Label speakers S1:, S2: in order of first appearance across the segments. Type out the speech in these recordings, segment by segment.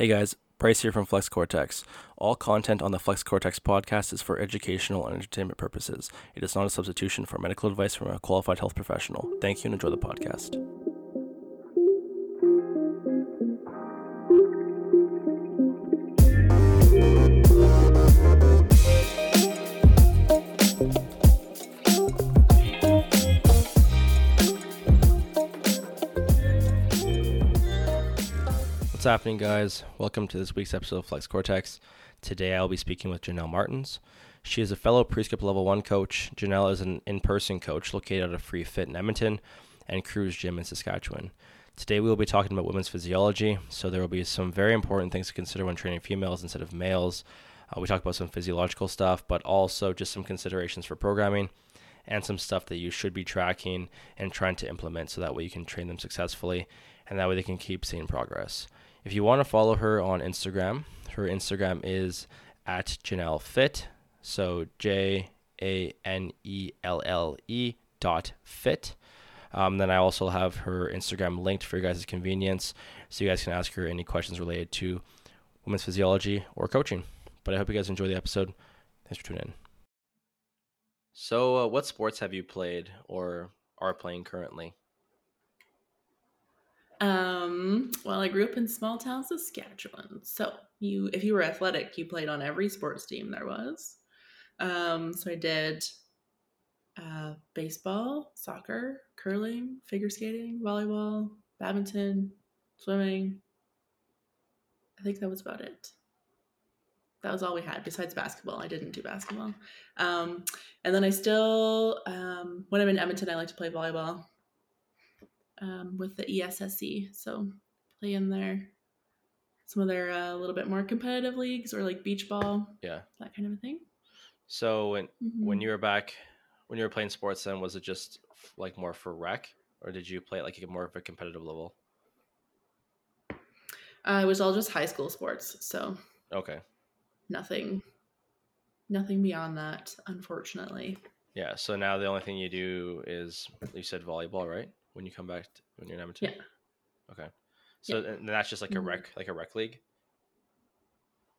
S1: Hey guys, Bryce here from Flex Cortex. All content on the Flex Cortex podcast is for educational and entertainment purposes. It is not a substitution for medical advice from a qualified health professional. Thank you and enjoy the podcast. What's happening, guys? Welcome to this week's episode of Flex Cortex. Today I'll be speaking with Janelle Martins. She is a fellow Prescript Level 1 coach. Janelle is an in person coach located at free fit in Edmonton and Cruise Gym in Saskatchewan. Today we will be talking about women's physiology, so there will be some very important things to consider when training females instead of males. Uh, we talk about some physiological stuff, but also just some considerations for programming and some stuff that you should be tracking and trying to implement so that way you can train them successfully and that way they can keep seeing progress. If you want to follow her on Instagram, her Instagram is at Janelle Fit. So J A N E L L E dot fit. Um, then I also have her Instagram linked for you guys' convenience, so you guys can ask her any questions related to women's physiology or coaching. But I hope you guys enjoy the episode. Thanks for tuning in. So, uh, what sports have you played or are playing currently?
S2: Um, well, I grew up in small town Saskatchewan. So you if you were athletic, you played on every sports team there was. Um, so I did uh, baseball, soccer, curling, figure skating, volleyball, badminton, swimming. I think that was about it. That was all we had besides basketball. I didn't do basketball. Um, and then I still, um, when I'm in Edmonton, I like to play volleyball um, with the ESSC. So play in there some of their a uh, little bit more competitive leagues or like beach ball.
S1: Yeah.
S2: That kind of a thing.
S1: So when mm-hmm. when you were back when you were playing sports then was it just like more for rec or did you play it like more of a competitive level?
S2: Uh, it was all just high school sports, so
S1: okay,
S2: nothing, nothing beyond that, unfortunately.
S1: Yeah. So now the only thing you do is you said volleyball, right? When you come back to, when you're in Edmonton?
S2: Yeah.
S1: Okay. So yeah. and that's just like mm-hmm. a rec, like a rec league.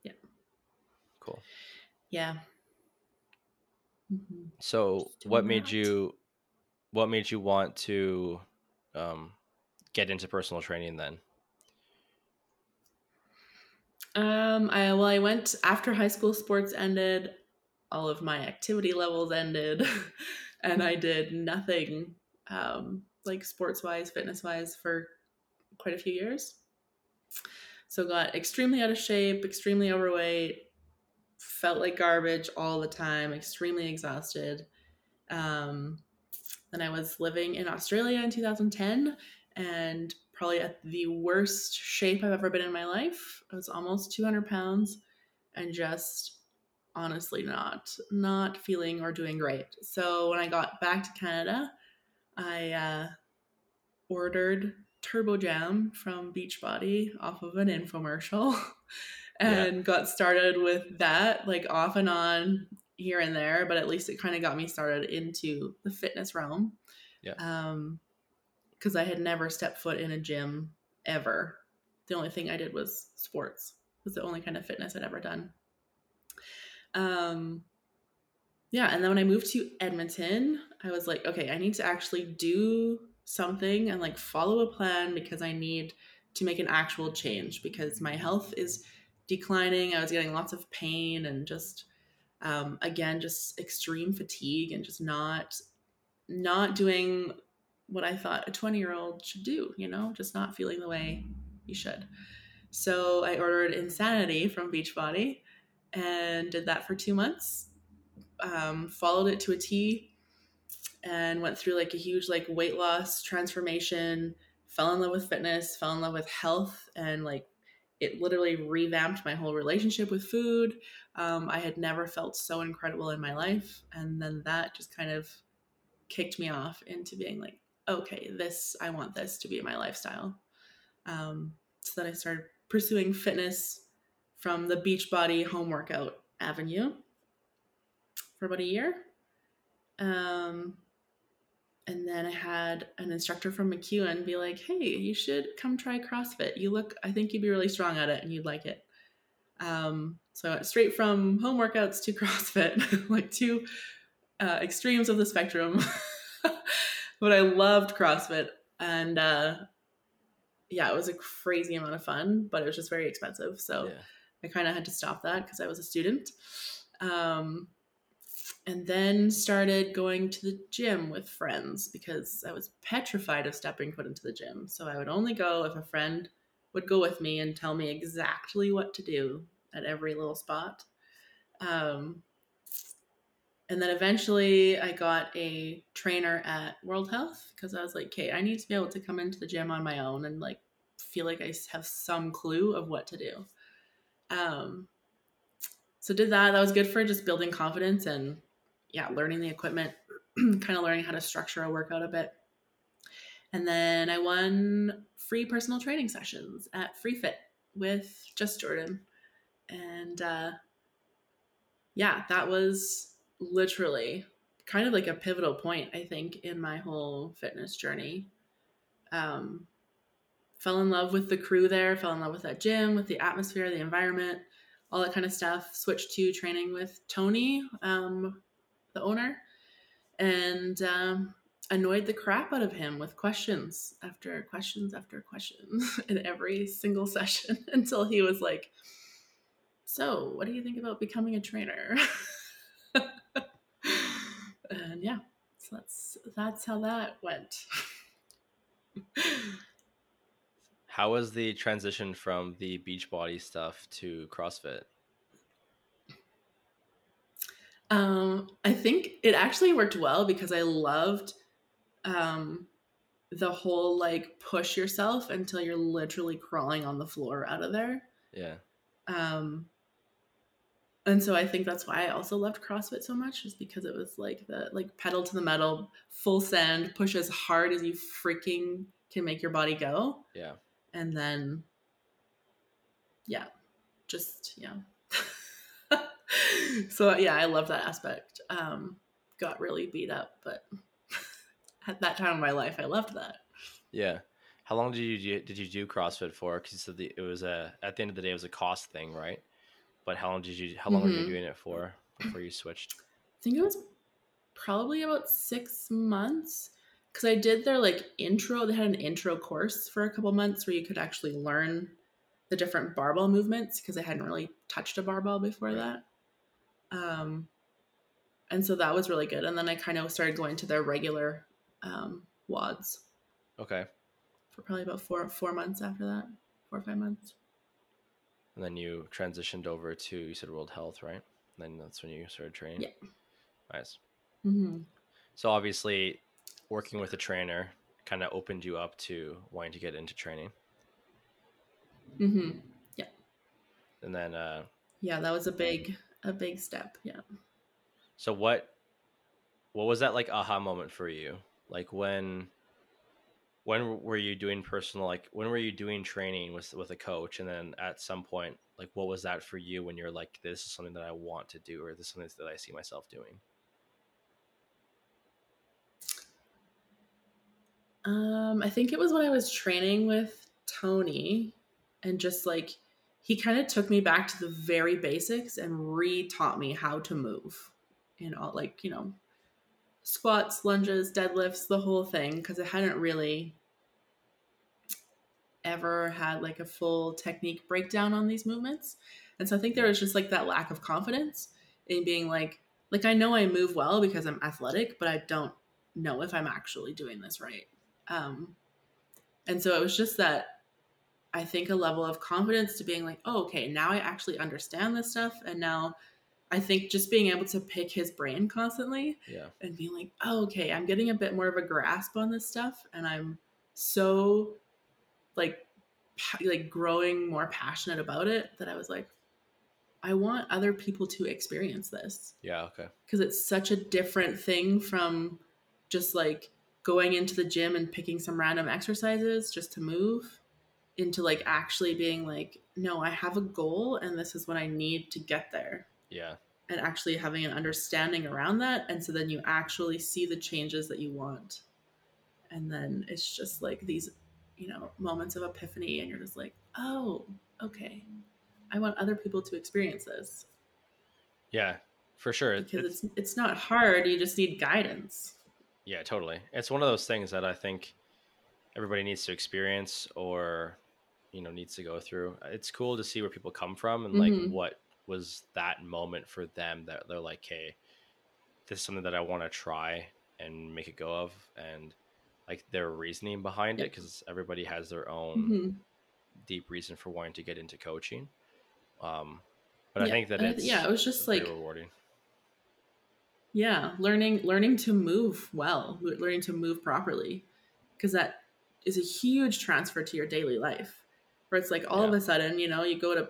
S2: Yeah.
S1: Cool.
S2: Yeah.
S1: Mm-hmm. So, what made that. you, what made you want to, um, get into personal training then?
S2: Um, I well, I went after high school sports ended. All of my activity levels ended, and I did nothing um, like sports wise, fitness wise, for quite a few years. So got extremely out of shape, extremely overweight, felt like garbage all the time, extremely exhausted. Um, then I was living in Australia in 2010 and probably at the worst shape I've ever been in my life. I was almost 200 pounds and just honestly not not feeling or doing great. So when I got back to Canada, I uh, ordered Turbo Jam from Beachbody off of an infomercial and yeah. got started with that, like off and on here and there, but at least it kind of got me started into the fitness realm.
S1: Yeah.
S2: Um, because I had never stepped foot in a gym ever. The only thing I did was sports. Was the only kind of fitness I'd ever done. Um, yeah, and then when I moved to Edmonton, I was like, okay, I need to actually do something and like follow a plan because I need to make an actual change because my health is declining. I was getting lots of pain and just um, again just extreme fatigue and just not not doing what I thought a 20 year old should do, you know, just not feeling the way you should. So I ordered Insanity from Beachbody and did that for two months um, followed it to a T and went through like a huge like weight loss transformation fell in love with fitness fell in love with health and like it literally revamped my whole relationship with food. Um, i had never felt so incredible in my life and then that just kind of kicked me off into being like okay this i want this to be my lifestyle. Um, so then i started pursuing fitness from the beachbody home workout avenue for about a year. Um, and then I had an instructor from MacEwan be like, "Hey, you should come try CrossFit. You look, I think you'd be really strong at it, and you'd like it." Um, so straight from home workouts to CrossFit, like two uh, extremes of the spectrum. but I loved CrossFit, and uh, yeah, it was a crazy amount of fun, but it was just very expensive. So
S1: Yeah.
S2: I kind of had to stop that because I was a student. Um, and then started going to the gym with friends because I was petrified of stepping foot into the gym. So I would only go if a friend would go with me and tell me exactly what to do at every little spot. Um, and then eventually I got a trainer at World Health because I was like, okay, I need to be able to come into the gym on my own and like feel like I have some clue of what to do. Um, so did that. That was good for just building confidence and yeah, learning the equipment, kind of learning how to structure a workout a bit. And then I won free personal training sessions at Free Fit with Just Jordan. And uh, yeah, that was literally kind of like a pivotal point, I think, in my whole fitness journey. Um, fell in love with the crew there, fell in love with that gym, with the atmosphere, the environment, all that kind of stuff. Switched to training with Tony, um, the owner, and um, annoyed the crap out of him with questions after questions after questions in every single session until he was like, So, what do you think about becoming a trainer? and yeah, so that's that's how that went.
S1: How was the transition from the Beachbody stuff to CrossFit?
S2: Um, I think it actually worked well because I loved um, the whole like push yourself until you're literally crawling on the floor out of there.
S1: Yeah.
S2: Um, and so I think that's why I also loved CrossFit so much, is because it was like the like pedal to the metal, full send, push as hard as you freaking can make your body go,
S1: Yeah.
S2: and then yeah, just yeah. so yeah, I love that aspect. Um, got really beat up, but at that time of my life, I loved that.
S1: Yeah. How long did you did you do CrossFit for? Because you said the, it was a at the end of the day it was a cost thing, right? But how long did you how long were you
S2: Mhm.
S1: doing it for before you switched?
S2: I think it was probably about six months because I did their like intro. They had an intro course for a couple months where you could actually learn the different barbell movements because I hadn't really touched a barbell before
S1: Right.
S2: that. Um, and so that was really good. And then I kind of started going to their regular um, WODs
S1: Okay.
S2: for probably about four four months after that, four or five months.
S1: And then you transitioned over to you said World Health, right? And then that's when you started training.
S2: Yeah.
S1: Nice.
S2: Mm-hmm.
S1: So obviously, working with a trainer kind of opened you up to wanting to get into training,
S2: Mm-hmm. Yeah.
S1: And then uh,
S2: Yeah, that was a big a big step. Yeah.
S1: so what what was that like aha moment for you? Like when when were you doing personal like when were you doing training with with a coach and then at some point like what was that for you when you're like this is something that I want to do or this is something that I see myself doing?
S2: Um, I think it was when I was training with Tony and just like he kind of took me back to the very basics and re-taught me how to move in all like, you know, squats, lunges, deadlifts, the whole thing because I hadn't really ever had like a full technique breakdown on these movements. And so I think there was just like that lack of confidence in being like like I know I move well because I'm athletic, but I don't know if I'm actually doing this right. Um, and so it was just that I think a level of confidence to being like, oh, okay, now I actually understand this stuff. And now I think just being able to pick his brain constantly
S1: Yeah.
S2: and being like, oh, okay, I'm getting a bit more of a grasp on this stuff. And I'm so like, like growing more passionate about it that I was like, I want other people to experience this
S1: Yeah, okay.
S2: because it's such a different thing from just like going into the gym and picking some random exercises just to move into like actually being like no i have a goal and this is what i need to get there
S1: Yeah.
S2: and actually having an understanding around that and so then you actually see the changes that you want and then it's just like these you know moments of epiphany and you're just like oh okay i want other people to experience this
S1: Yeah, for sure.
S2: because
S1: It's-
S2: it's it's not hard you just need guidance
S1: Yeah, totally. It's one of those things that I think everybody needs to experience or you know needs to go through. It's cool to see where people come from and like
S2: Mhm.
S1: what was that moment for them that they're like, "Hey, this is something that I want to try and make a go of," and like their reasoning behind it because everybody has their own
S2: Mhm.
S1: deep reason for wanting to get into coaching. Um, but I think that it's
S2: yeah, it was just like-
S1: rewarding.
S2: yeah learning learning to move well learning to move properly because that is a huge transfer to your daily life where it's like all of a sudden you know you go to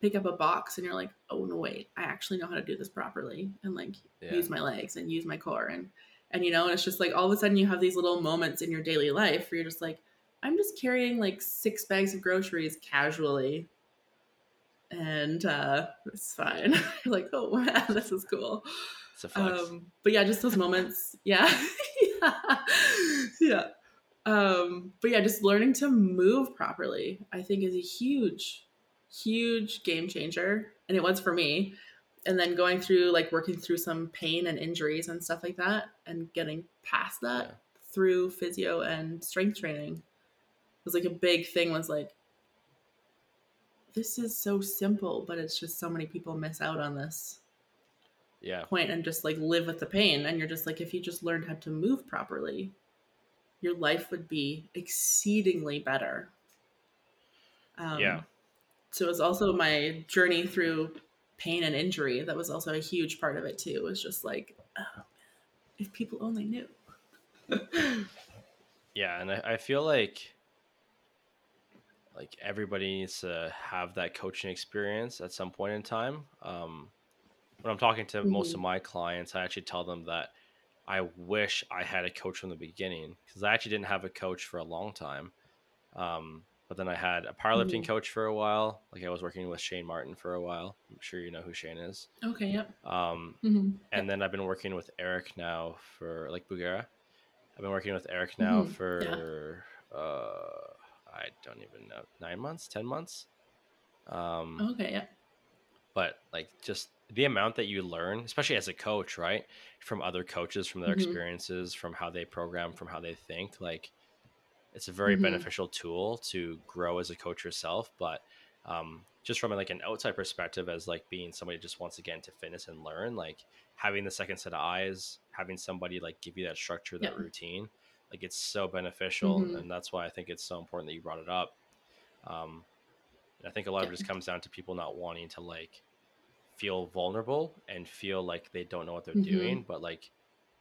S2: pick up a box and you're like oh no wait i actually know how to do this properly and like
S1: Yeah.
S2: use my legs and use my core and and you know and it's just like all of a sudden you have these little moments in your daily life where you're just like i'm just carrying like six bags of groceries casually and uh it's fine you're like oh wow this is cool
S1: It's a flex.
S2: um, but yeah, just those moments. Yeah. yeah. Yeah. Um, but yeah, just learning to move properly, I think is a huge, huge game changer. And it was for me. And then going through like working through some pain and injuries and stuff like that and getting past that
S1: Yeah.
S2: through physio and strength training was like a big thing was like this is so simple, but it's just so many people miss out on this
S1: yeah.
S2: point and just like live with the pain and you're just like if you just learned how to move properly your life would be exceedingly better um,
S1: Yeah.
S2: so it's also my journey through pain and injury that was also a huge part of it too it was just like oh if people only knew
S1: Yeah, and I, I feel like like everybody needs to have that coaching experience at some point in time. Um, when I'm talking to most of
S2: Mhm.
S1: my clients, I actually tell them that I wish I had a coach from the beginning because I actually didn't have a coach for a long time. Um, but then I had a powerlifting
S2: Mhm.
S1: coach for a while. Like I was working with Shane Martin for a while. I'm sure you know who Shane is.
S2: okay yep
S1: Um,
S2: hmm
S1: and then I've been working with Eric now for like Bugera. I've been working with Eric now
S2: Mhm,
S1: for uh I don't even know nine months, ten months. Um,
S2: okay yep
S1: but like just the amount that you learn, especially as a coach, right, from other coaches, from their
S2: Mhm.
S1: experiences, from how they program, from how they think, like it's a very
S2: Mhm.
S1: beneficial tool to grow as a coach yourself. But um, just from like an outside perspective, as like being somebody who just wants to get into fitness and learn, like having the second set of eyes, having somebody like give you that structure, that
S2: Yeah.
S1: routine, like it's so beneficial,
S2: Mhm.
S1: and that's why I think it's so important that you brought it up. Um, I think a lot of it just comes down to people not wanting to like feel vulnerable and feel like they don't know what they're
S2: Mhm.
S1: doing. But like,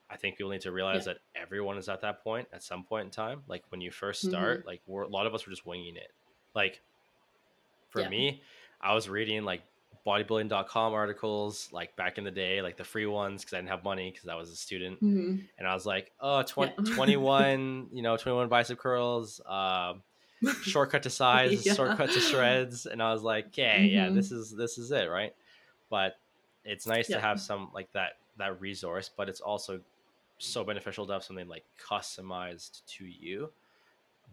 S1: I think people need to realize that everyone is at that point at some point in time. Like when you first start, like we're, a lot of us were just winging it. Like for
S2: Yeah.
S1: me, I was reading like bodybuilding.com articles like back in the day, like the free ones because I didn't have money because I was a student
S2: hmm
S1: and I was like, oh, 20,
S2: Yeah.
S1: 21, you know, 21 bicep curls, um, shortcut to size,
S2: Yeah.
S1: shortcut to shreds. And I was like, okay, yeah,
S2: Mhm.
S1: this is, this is it. Right. But it's nice to have some like that, that resource, but it's also so beneficial to have something like customized to you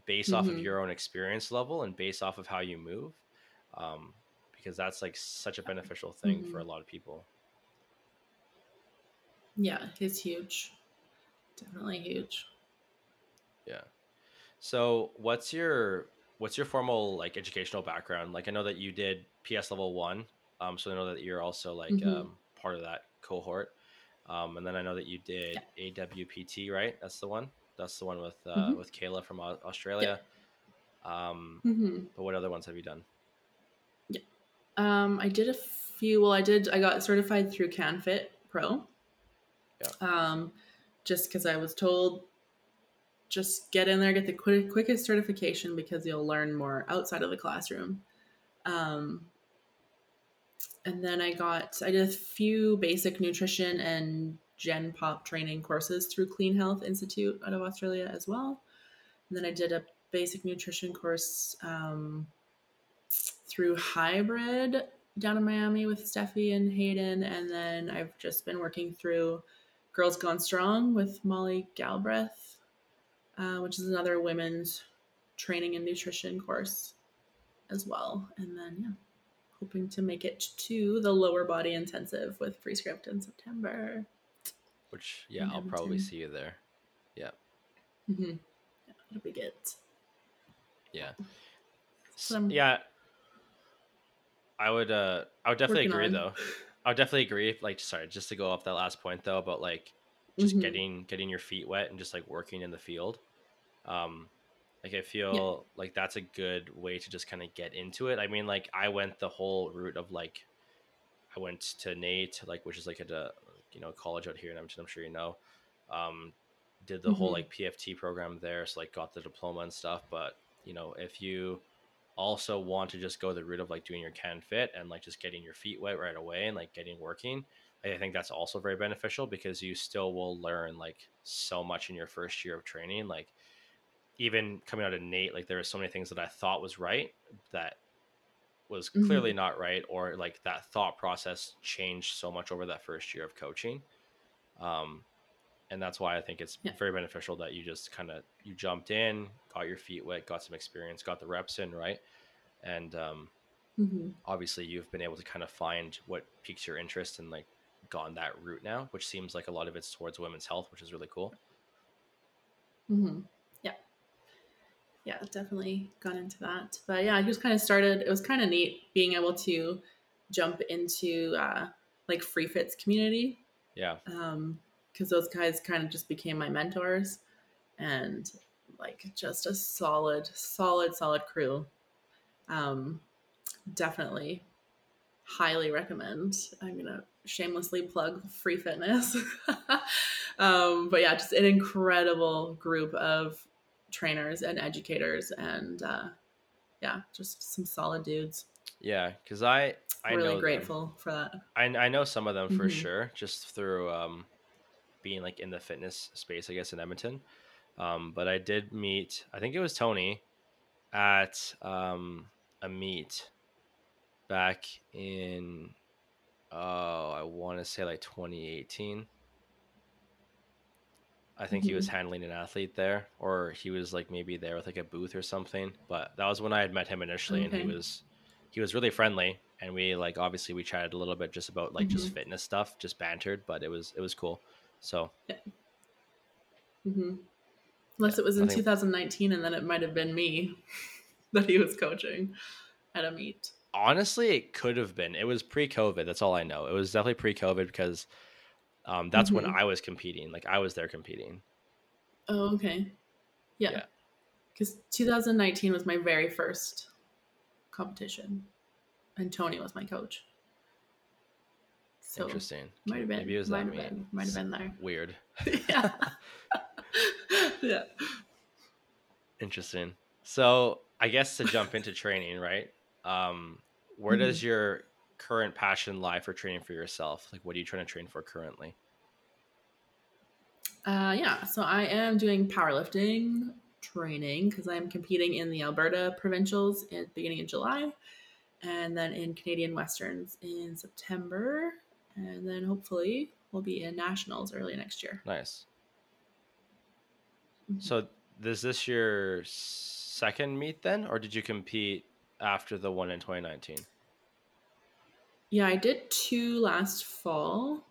S1: based off of
S2: Mhm.
S1: your own experience level and based off of how you move. Um, because that's like such a beneficial thing for
S2: Mhm.
S1: a lot of people.
S2: yeah it's huge definitely huge
S1: Yeah. So what's your what's your formal like educational background? Like I know that you did PS level one. Um, so I know that you're also like
S2: Mhm.
S1: um, part of that cohort. Um, and then I know that you did AWPT, right? That's the one. That's the one with uh,
S2: Mhm.
S1: with Kayla from Au- Australia. Um,
S2: hmm
S1: but what other ones have you done?
S2: Um, I did a few. Well, I did. I got certified through CanFit Pro.
S1: Yeah.
S2: Um, just because I was told, just get in there, get the quick, quickest certification because you'll learn more outside of the classroom. Um, and then I got. I did a few basic nutrition and Gen Pop training courses through Clean Health Institute out of Australia as well. And then I did a basic nutrition course. Um, through hybrid down in Miami with Steffi and Hayden, and then I've just been working through Girls Gone Strong with Molly Galbraith. uh, which is another women's training and nutrition course as well. And then, yeah, hoping to make it to the lower body intensive with Prescript in September.
S1: Which, yeah, I'll probably see you there. Yeah.
S2: Mm-hmm. Yeah, it'll be good.
S1: Yeah. So, yeah. I would, uh, I would definitely agree on. though. I would definitely agree. Like, sorry, just to go off that last point though, about like just mm-hmm. getting getting your feet wet and just like working in the field. Um, like I feel yeah. like that's a good way to just kind of get into it. I mean, like I went the whole route of like I went to NAIT, like which is like at a you know college out here in Edmonton. I'm sure you know. Um, did the mm-hmm. whole like PFT program there, so like got the diploma and stuff. But you know, if you also want to just go the route of like doing your CanFit and like just getting your feet wet right away and like getting working, I think that's also very beneficial because you still will learn like so much in your first year of training. Like even coming out of NAIT, like there were so many things that I thought was right that was mm-hmm. clearly not right, or like that thought process changed so much over that first year of coaching. Um, and that's why I think it's yeah. very beneficial that you just kind of you jumped in, got your feet wet, got some experience, got the reps in, right? And um, mm-hmm. obviously, you've been able to kind of find what piques your interest and like gone that route now, which seems like a lot of it's towards women's health, which is really cool.
S2: Mm-hmm. Yeah, definitely gone into that. But yeah, I just kind of started. It was kind of neat being able to jump into uh, like free fits community.
S1: Yeah.
S2: Um, because those guys kind of just became my mentors and like just a solid solid solid crew um definitely highly recommend i'm gonna shamelessly plug free fitness um but yeah just an incredible group of trainers and educators and uh yeah just some solid dudes
S1: yeah because i i
S2: really grateful
S1: them.
S2: for that
S1: I, I know some of them for mm-hmm. sure just through um being like in the fitness space, I guess, in Edmonton. Um, but I did meet, I think it was Tony at um, a meet back in, oh, I want to say like 2018. I think mm-hmm. he was mm-hmm. handling an athlete there, or he was like maybe there with like a booth or something. But that was when I had met him initially, okay. and he was he was really friendly, and we like obviously we chatted a little bit just about like mm-hmm. just fitness stuff, just bantered, but it was it was cool. So.
S2: Yeah. Mm-hmm. Unless it was in 2019, and then it might have been me that he was coaching at a meet.
S1: Honestly, it could have been. It was pre-COVID. That's all I know. It was definitely pre-COVID because um, that's mm-hmm. when I was competing. Like I was there competing.
S2: Oh, okay. Yeah. Because 2019 was my very first competition, and Tony was my coach.
S1: So Interesting.
S2: Might have been. Maybe it was might that have been. Might have been there.
S1: Weird.
S2: yeah. yeah.
S1: Interesting. So I guess to jump into training, right? Um, where mm-hmm. does your current passion lie for training for yourself? Like, what are you trying to train for currently?
S2: Uh, yeah, so I am doing powerlifting training because I'm competing in the Alberta provincials in beginning of July, and then in Canadian Westerns in September and then hopefully we'll be in nationals early next year.
S1: Nice. Mm-hmm. So, is this your second meet then, or did you compete after the one in 2019?
S2: Yeah, I did two last fall.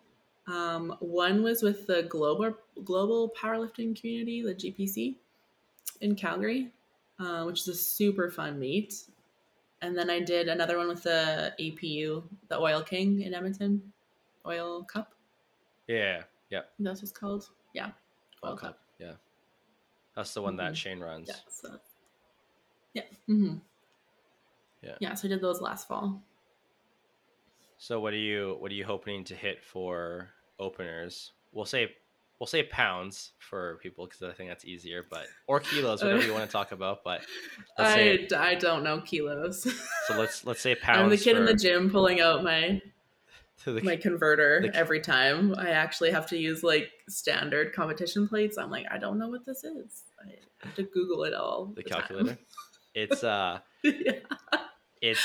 S2: Um, one was with the global global powerlifting community, the GPC, in Calgary, uh, which is a super fun meet. And then I did another one with the APU, the Oil King in Edmonton oil cup.
S1: Yeah, yeah.
S2: That's what's called. Yeah,
S1: oil, oil cup. cup. Yeah, that's the one mm-hmm. that Shane runs.
S2: Yeah. So, yeah. Mm-hmm. Yeah. Yeah. So I did those last fall.
S1: So what are you what are you hoping to hit for openers? We'll say we'll say pounds for people because I think that's easier, but or kilos, whatever you want to talk about. But
S2: I say, I don't know kilos.
S1: so let's let's say pounds.
S2: I'm the kid for, in the gym pulling out my the, my converter the, every time. I actually have to use like standard competition plates. I'm like, I don't know what this is. I have to Google it all.
S1: The, the calculator. it's uh, yeah. it's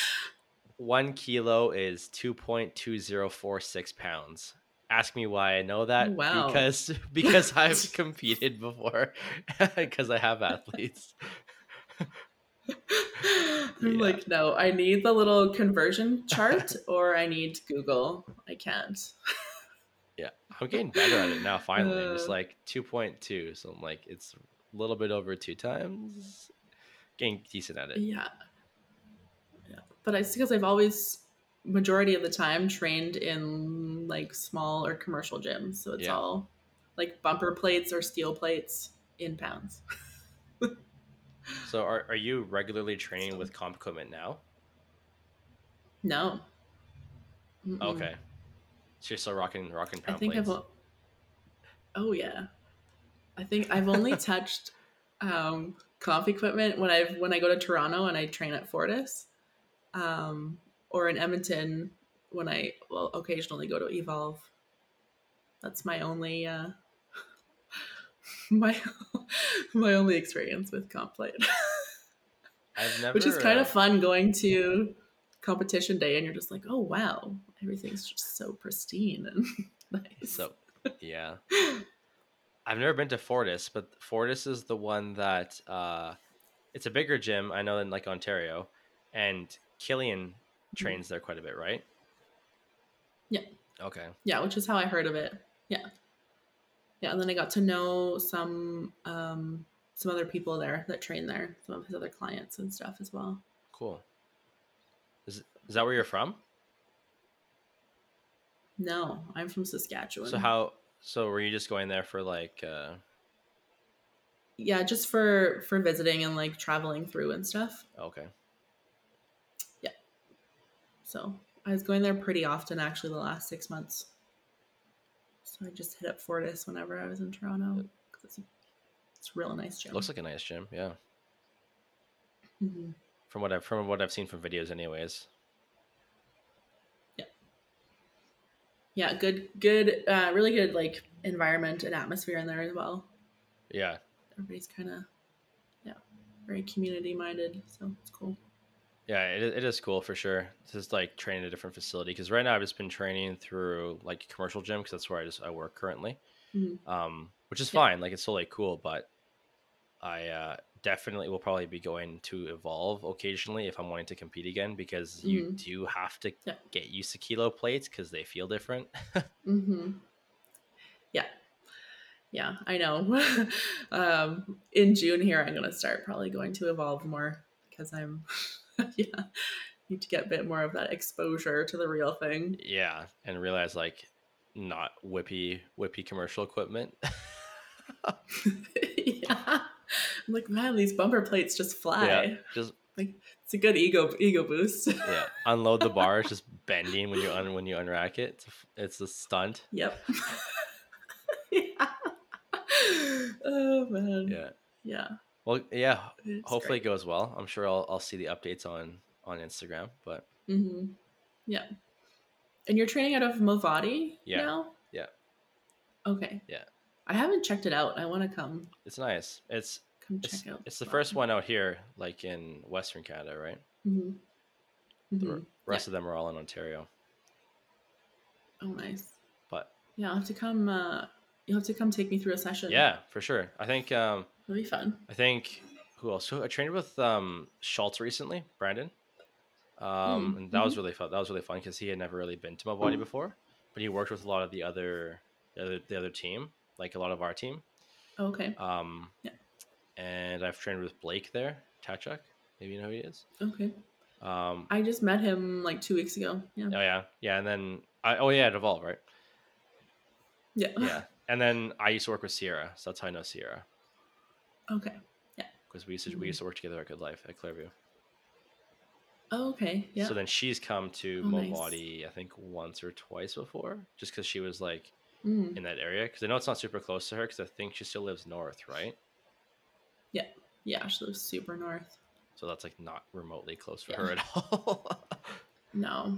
S1: one kilo is two point two zero four six pounds, Ask me why I know that.
S2: Oh, wow.
S1: Because because I've competed before. Because I have athletes.
S2: I'm
S1: Yeah.
S2: like, no, I need the little conversion chart or I need Google. I can't.
S1: Yeah, I'm getting better at it now. Finally, I'm just
S2: Uh.
S1: like 2.2, so I'm like it's a little bit over two times. Getting decent at it.
S2: Yeah. But it's because I've always majority of the time trained in like small or commercial gyms. So it's
S1: Yeah.
S2: all like bumper plates or steel plates in pounds.
S1: So are are you regularly training with comp equipment now?
S2: No. Mm-mm.
S1: Okay, so you're still rocking rocking
S2: I
S1: pound
S2: think
S1: plates.
S2: I've. Oh yeah, I think I've only touched um, comp equipment when I when I go to Toronto and I train at Fortis, um, or in Edmonton when I will occasionally go to Evolve. That's my only uh, my my only experience with comp plate,
S1: I've never,
S2: which is kind
S1: uh,
S2: of fun going to competition day and you're just like, oh wow, everything's just so pristine and nice.
S1: So, yeah. I've never been to Fortis, but Fortis is the one that uh, it's a bigger gym. I know in like Ontario, and Killian trains there quite a bit, right?
S2: Yeah.
S1: Okay.
S2: Yeah, which is how I heard of it. Yeah. Yeah, and then I got to know some um some other people there that train there, some of his other clients and stuff as well.
S1: Cool. Is is that where you're from?
S2: No, I'm from Saskatchewan.
S1: So how? So were you just going there for like? uh
S2: Yeah, just for for visiting and like traveling through and stuff.
S1: Okay.
S2: So I was going there pretty often actually the last six months. So I just hit up Fortis whenever I was in Toronto. 'cause It's a, it's a real nice gym.
S1: Looks like a nice gym. Yeah.
S2: Mhm.
S1: From what I've from what I've seen from videos, anyways.
S2: Yeah, good, good, uh, really good like environment and atmosphere in there as well.
S1: Yeah.
S2: everybody's kind of yeah very community minded so it's cool
S1: Yeah, it, it is cool for sure. Just like training a different facility because right now I've just been training through like commercial gym because that's where I just I work currently,
S2: Mhm.
S1: um, which is
S2: Yeah.
S1: fine. Like it's totally cool, but I uh, definitely will probably be going to evolve occasionally if I'm wanting to compete again because you
S2: Mhm.
S1: do have to
S2: Yeah.
S1: get used to kilo plates because they feel different.
S2: mm-hmm. yeah yeah i know um in june here i'm gonna start probably going to evolve more because i'm yeah need to get a bit more of that exposure to the real thing
S1: yeah, and realize like not whippy whippy commercial equipment.
S2: yeah i'm like man these bumper plates just fly
S1: yeah, just like
S2: it's a good ego ego boost
S1: yeah, unload the bar. It's just bending when you un when you unrack it. It's a, it's a stunt.
S2: Yep. yeah. Oh man.
S1: Yeah.
S2: Yeah.
S1: Well, yeah.
S2: It's
S1: Hopefully it goes well. I'm sure I'll I'll see the updates on on Instagram. But
S2: Mhm. Yeah. And you're training out of Movati
S1: Yeah.
S2: now?
S1: Yeah.
S2: Okay.
S1: Yeah.
S2: I haven't checked it out. I want to come
S1: it's nice. It's
S2: come
S1: it's,
S2: check out.
S1: it's the first one out here, like in Western Canada, right?
S2: hmm
S1: The
S2: hmm
S1: r- rest of them are all in Ontario.
S2: Oh, nice.
S1: But
S2: Yeah, I'll have to come. Uh, you'll have to come take me through a session.
S1: yeah, for sure. I think um
S2: it'll be fun.
S1: I think who else? I trained with um Schultz recently, Brandon. Um,
S2: Mm,
S1: and that was really fun. That was really fun because he had never really been to Movati before, but he worked with a lot of the other the other, the other team, like a lot of our team.
S2: Okay.
S1: Um,
S2: Yeah.
S1: And I've trained with Blake there, Tachuk. Maybe you know who he is.
S2: Okay.
S1: Um,
S2: I just met him like two weeks ago. Yeah.
S1: oh yeah, yeah. And then I oh yeah, at Evolve, right?
S2: Yeah.
S1: Yeah. and then I used to work with Sierra, so that's how I know Sierra
S2: Okay. Yeah.
S1: Because we used to we used to work together at Good Life at Clearview.
S2: Oh, okay. Yeah.
S1: So then she's come to
S2: Oh, nice.
S1: I think once or twice before, just because she was like
S2: Mm.
S1: in that area. Because I know it's not super close to her, because I think she still lives north, right?
S2: Yeah. Yeah, she lives super north.
S1: So that's like not remotely close for
S2: Yeah.
S1: her at all.
S2: No.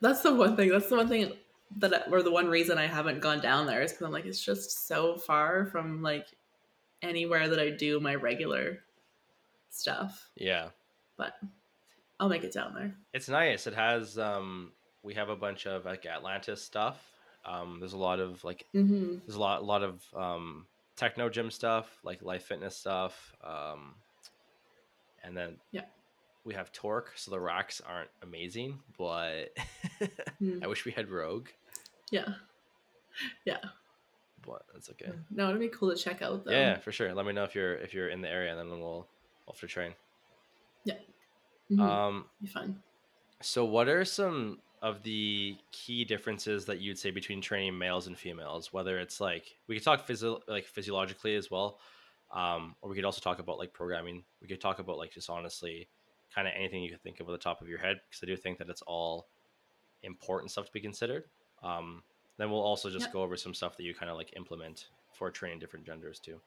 S2: That's the one thing. That's the one thing that, I, or the one reason I haven't gone down there is because I'm like, it's just so far from like anywhere that I do my regular stuff.
S1: yeah,
S2: But I'll make it down there.
S1: it's nice. It has um, we have a bunch of like Atlantis stuff Um, there's a lot of like
S2: Mm-hmm.
S1: there's a lot a lot of um, Technogym stuff, like life fitness stuff, um, and then
S2: Yeah.
S1: we have Torque. So the racks aren't amazing, but
S2: Mm.
S1: I wish we had Rogue,
S2: Yeah. Yeah.
S1: But that's okay.
S2: No, it'd be cool to check out though.
S1: Yeah, for sure. Let me know if you're if you're in the area, and then we'll have to train.
S2: Mhm.
S1: Um,
S2: be fun.
S1: so what are some of the key differences that you'd say between training males and females? Whether it's like we could talk physio- like physiologically as well, um, or we could also talk about like programming. We could talk about like just honestly, kind of anything you could think of at the top of your head, because I do think that it's all important stuff to be considered. Um, then we'll also just
S2: Yeah.
S1: go over some stuff that you kind of like implement for training different genders too.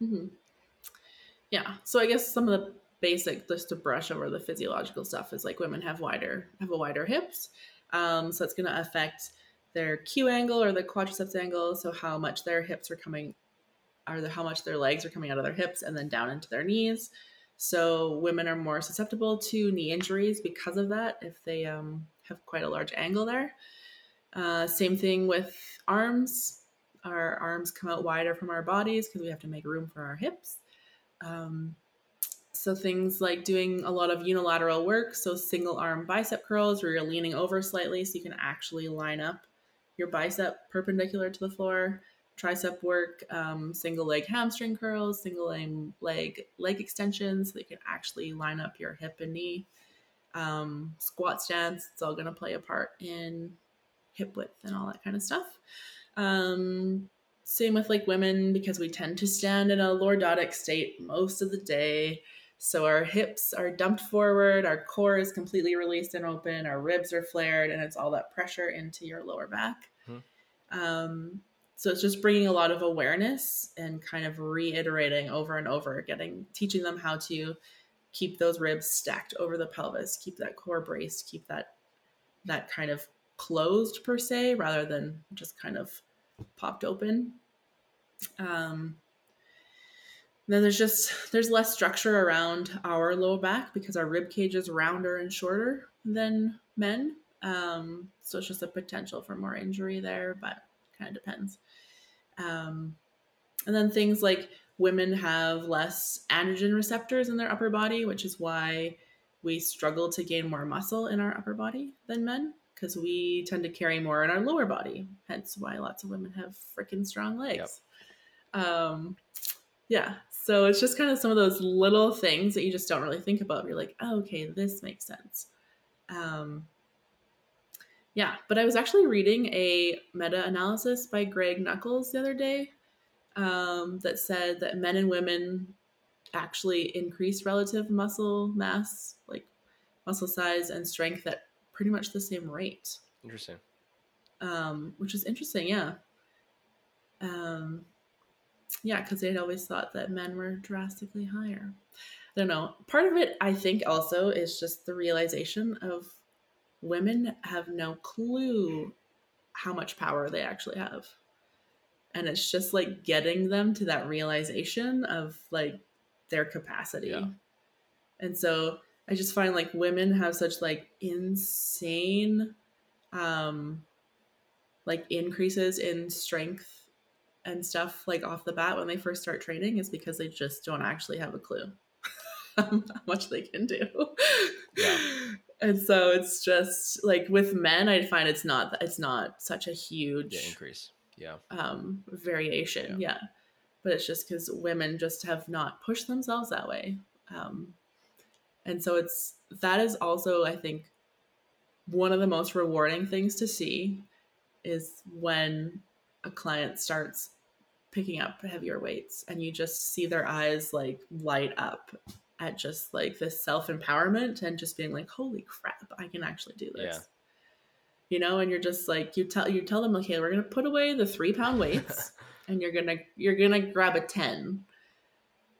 S2: hmm Yeah. So I guess some of the basic, just to brush over the physiological stuff, is like women have wider have a wider hips, um, so it's going to affect their Q angle or the quadriceps angle. So how much their hips are coming, or the, how much their legs are coming out of their hips and then down into their knees. So women are more susceptible to knee injuries because of that if they um, have quite a large angle there. Uh, same thing with arms. Our arms come out wider from our bodies because we have to make room for our hips. Um, so things like doing a lot of unilateral work, so single arm bicep curls where you're leaning over slightly so you can actually line up your bicep perpendicular to the floor. Tricep work, um, single leg hamstring curls, single leg leg extensions so you can actually line up your hip and knee. Um, squat stance, it's all going to play a part in hip width and all that kind of stuff. Um, same with like women because we tend to stand in a lordotic state most of the day. So our hips are dumped forward, our core is completely released and open, our ribs are flared, and it's all that pressure into your lower back.
S1: Hmm.
S2: Um, so it's just bringing a lot of awareness and kind of reiterating over and over, getting teaching them how to keep those ribs stacked over the pelvis, keep that core braced, keep that that kind of closed per se, rather than just kind of popped open. Um, then there's just there's less structure around our low back because our rib cage is rounder and shorter than men. Um, so it's just a potential for more injury there, but kind of depends. Um, and then things like women have less androgen receptors in their upper body, which is why we struggle to gain more muscle in our upper body than men because we tend to carry more in our lower body. Hence why lots of women have freaking strong legs. Um, yeah. So it's just kind of some of those little things that you just don't really think about. You're like, oh, okay, this makes sense. Um, yeah, but I was actually reading a meta analysis by Greg Nuckols the other day um, that said that men and women actually increase relative muscle mass, like muscle size and strength at pretty much the same rate,
S1: Interesting.
S2: um, which is interesting. Yeah. Um, yeah, because they'd always thought that men were drastically higher. I don't know. Part of it, I think, also is just the realization of women have no clue how much power they actually have. And it's just like getting them to that realization of like their capacity.
S1: Yeah.
S2: And so I just find like women have such like insane um like increases in strength and stuff like off the bat when they first start training is because they just don't actually have a clue how much they can do.
S1: Yeah.
S2: And so it's just like with men, I find it's not it's not such a huge
S1: Yeah, increase. Yeah.
S2: um, variation. Yeah. But it's just because women just have not pushed themselves that way. Um, and so it's that is also, I think, one of the most rewarding things to see is when a client starts picking up heavier weights and you just see their eyes like light up at just like this self empowerment and just being like, holy crap, I can actually do this.
S1: Yeah.
S2: You know, and you're just like you tell you tell them, okay, we're gonna put away the three pound weights and you're gonna you're gonna grab a 10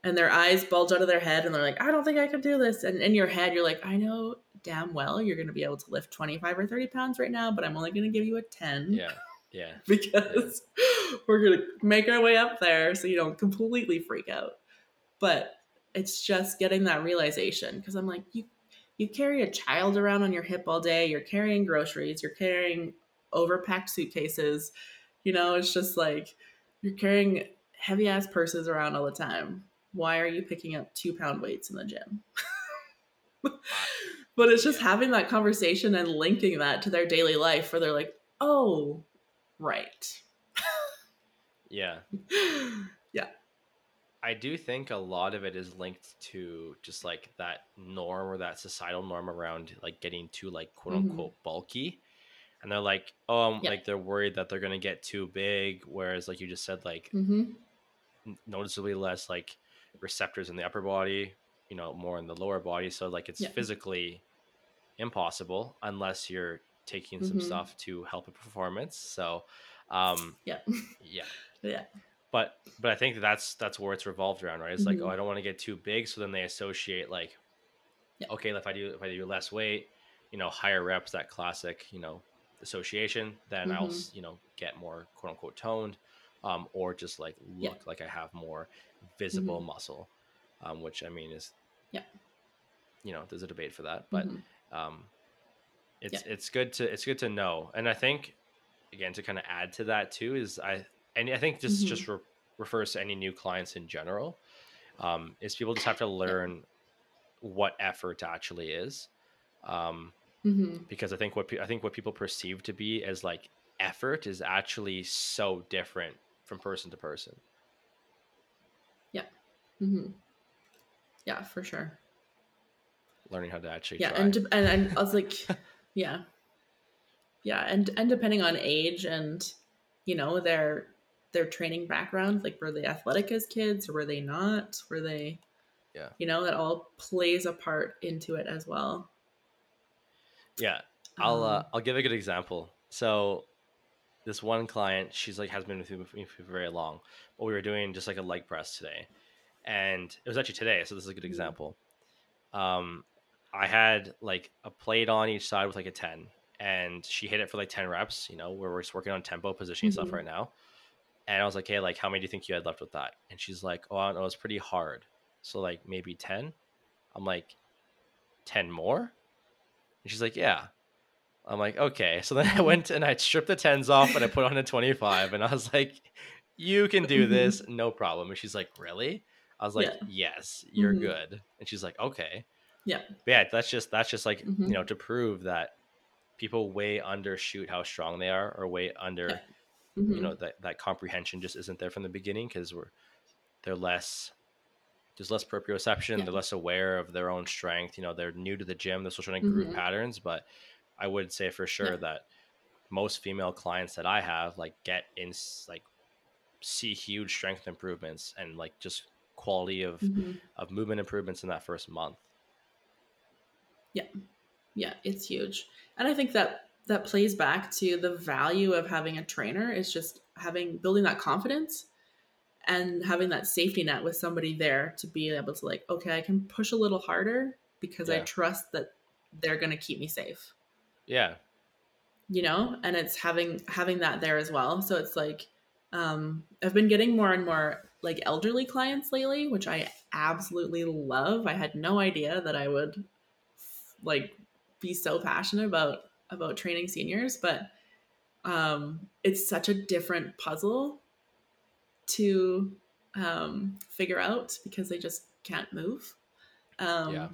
S2: and their eyes bulge out of their head and they're like i don't think i can do this and in your head you're like i know damn well you're gonna be able to lift 25 or 30 pounds right now but i'm only gonna give you a 10
S1: Yeah. Yeah.
S2: because we're gonna make our way up there so you don't completely freak out but it's just getting that realization because i'm like you you carry a child around on your hip all day you're carrying groceries you're carrying overpacked suitcases. You know, it's just like you're carrying heavy ass purses around all the time. Why are you picking up two pound weights in the gym? but it's just having that conversation and linking that to their daily life where they're like, oh, right.
S1: yeah.
S2: yeah.
S1: I do think a lot of it is linked to just like that norm or that societal norm around like getting too like quote
S2: Mm-hmm.
S1: unquote bulky. And they're like, oh,
S2: Yeah.
S1: like they're worried that they're gonna get too big. Whereas, like you just said, like
S2: Mm-hmm.
S1: noticeably less like receptors in the upper body, you know, more in the lower body. So like it's
S2: Yeah.
S1: physically impossible unless you're taking some
S2: Mhm.
S1: stuff to help a performance. So, um,
S2: Yeah.
S1: yeah,
S2: Yeah.
S1: but but I think that's that's where it's revolved around, right? It's like,
S2: Mhm.
S1: oh, I don't want to get too big, so then they associate like,
S2: Yeah.
S1: okay, if I do if I do less weight, you know, higher reps, that classic, you know, association, then I'll
S2: Mhm.
S1: you know get more quote unquote toned, um, or just like look
S2: Yeah.
S1: like I have more visible muscle, um, which I mean is,
S2: Yeah.
S1: you know, there's a debate for that, but
S2: Mhm.
S1: um, it's it's good to it's good to know, and I think again to kind of add to that too is I and I think this
S2: Mhm.
S1: just re- refers to any new clients in general. Um, is people just have to learn what effort actually is, um,
S2: Mhm.
S1: because I think what pe- I think what people perceive to be as like effort is actually so different from person to person.
S2: Mhm. Yeah, for sure.
S1: Learning how to actually
S2: Yeah,
S1: try.
S2: and de- and and I was like, yeah, yeah, and and depending on age and you know their their training background, like were they athletic as kids or were they not? Were they,
S1: Yeah.
S2: you know, that all plays a part into it as well.
S1: Yeah, I'll uh,
S2: Um,
S1: I'll give a good example. So this one client, she's like has been with me for for very long, but we were doing just like a leg press today, and it was actually today. So this is a good
S2: Mhm.
S1: example. Um, I had like a plate on each side with like a ten, and she hit it for like ten reps. You know, where we're just working on tempo positioning stuff
S2: Mhm.
S1: right now. And I was like, hey, like how many do you think you had left with that? And she's like, oh, I don't know, it's pretty hard. So like maybe ten. I'm like, ten more. And she's like, yeah. I'm like, okay. So then I went and I stripped the tens off and I put on a 25. And I was like, you can do this, no problem. And she's like, really? I was like,
S2: Yeah.
S1: yes, you're
S2: Mhm.
S1: good. And she's like, okay.
S2: Yeah.
S1: But yeah, that's just that's just like
S2: Mhm.
S1: you know to prove that people way undershoot how strong they are, or way under
S2: Yeah.
S1: you
S2: Mhm.
S1: know that that comprehension just isn't there from the beginning because we're they're less there's less proprioception
S2: Yeah.
S1: they're less aware of their own strength you know they're new to the gym they're still trying to group
S2: Mhm.
S1: patterns but i would say for sure that most female clients that i have like get in like see huge strength improvements and like just quality of
S2: Mhm.
S1: of movement improvements in that first month
S2: Yeah, Yeah, it's huge. And I think that that plays back to the value of having a trainer is just having building that confidence and having that safety net with somebody there to be able to like, okay, I can push a little harder because I trust that they're going to keep me safe.
S1: yeah
S2: You know, and it's having having that there as well. So it's like um I've been getting more and more like elderly clients lately, which I absolutely love. I had no idea that I would like be so passionate about about training seniors, but um, it's such a different puzzle to um, figure out because they just can't move. Um,
S1: Yeah.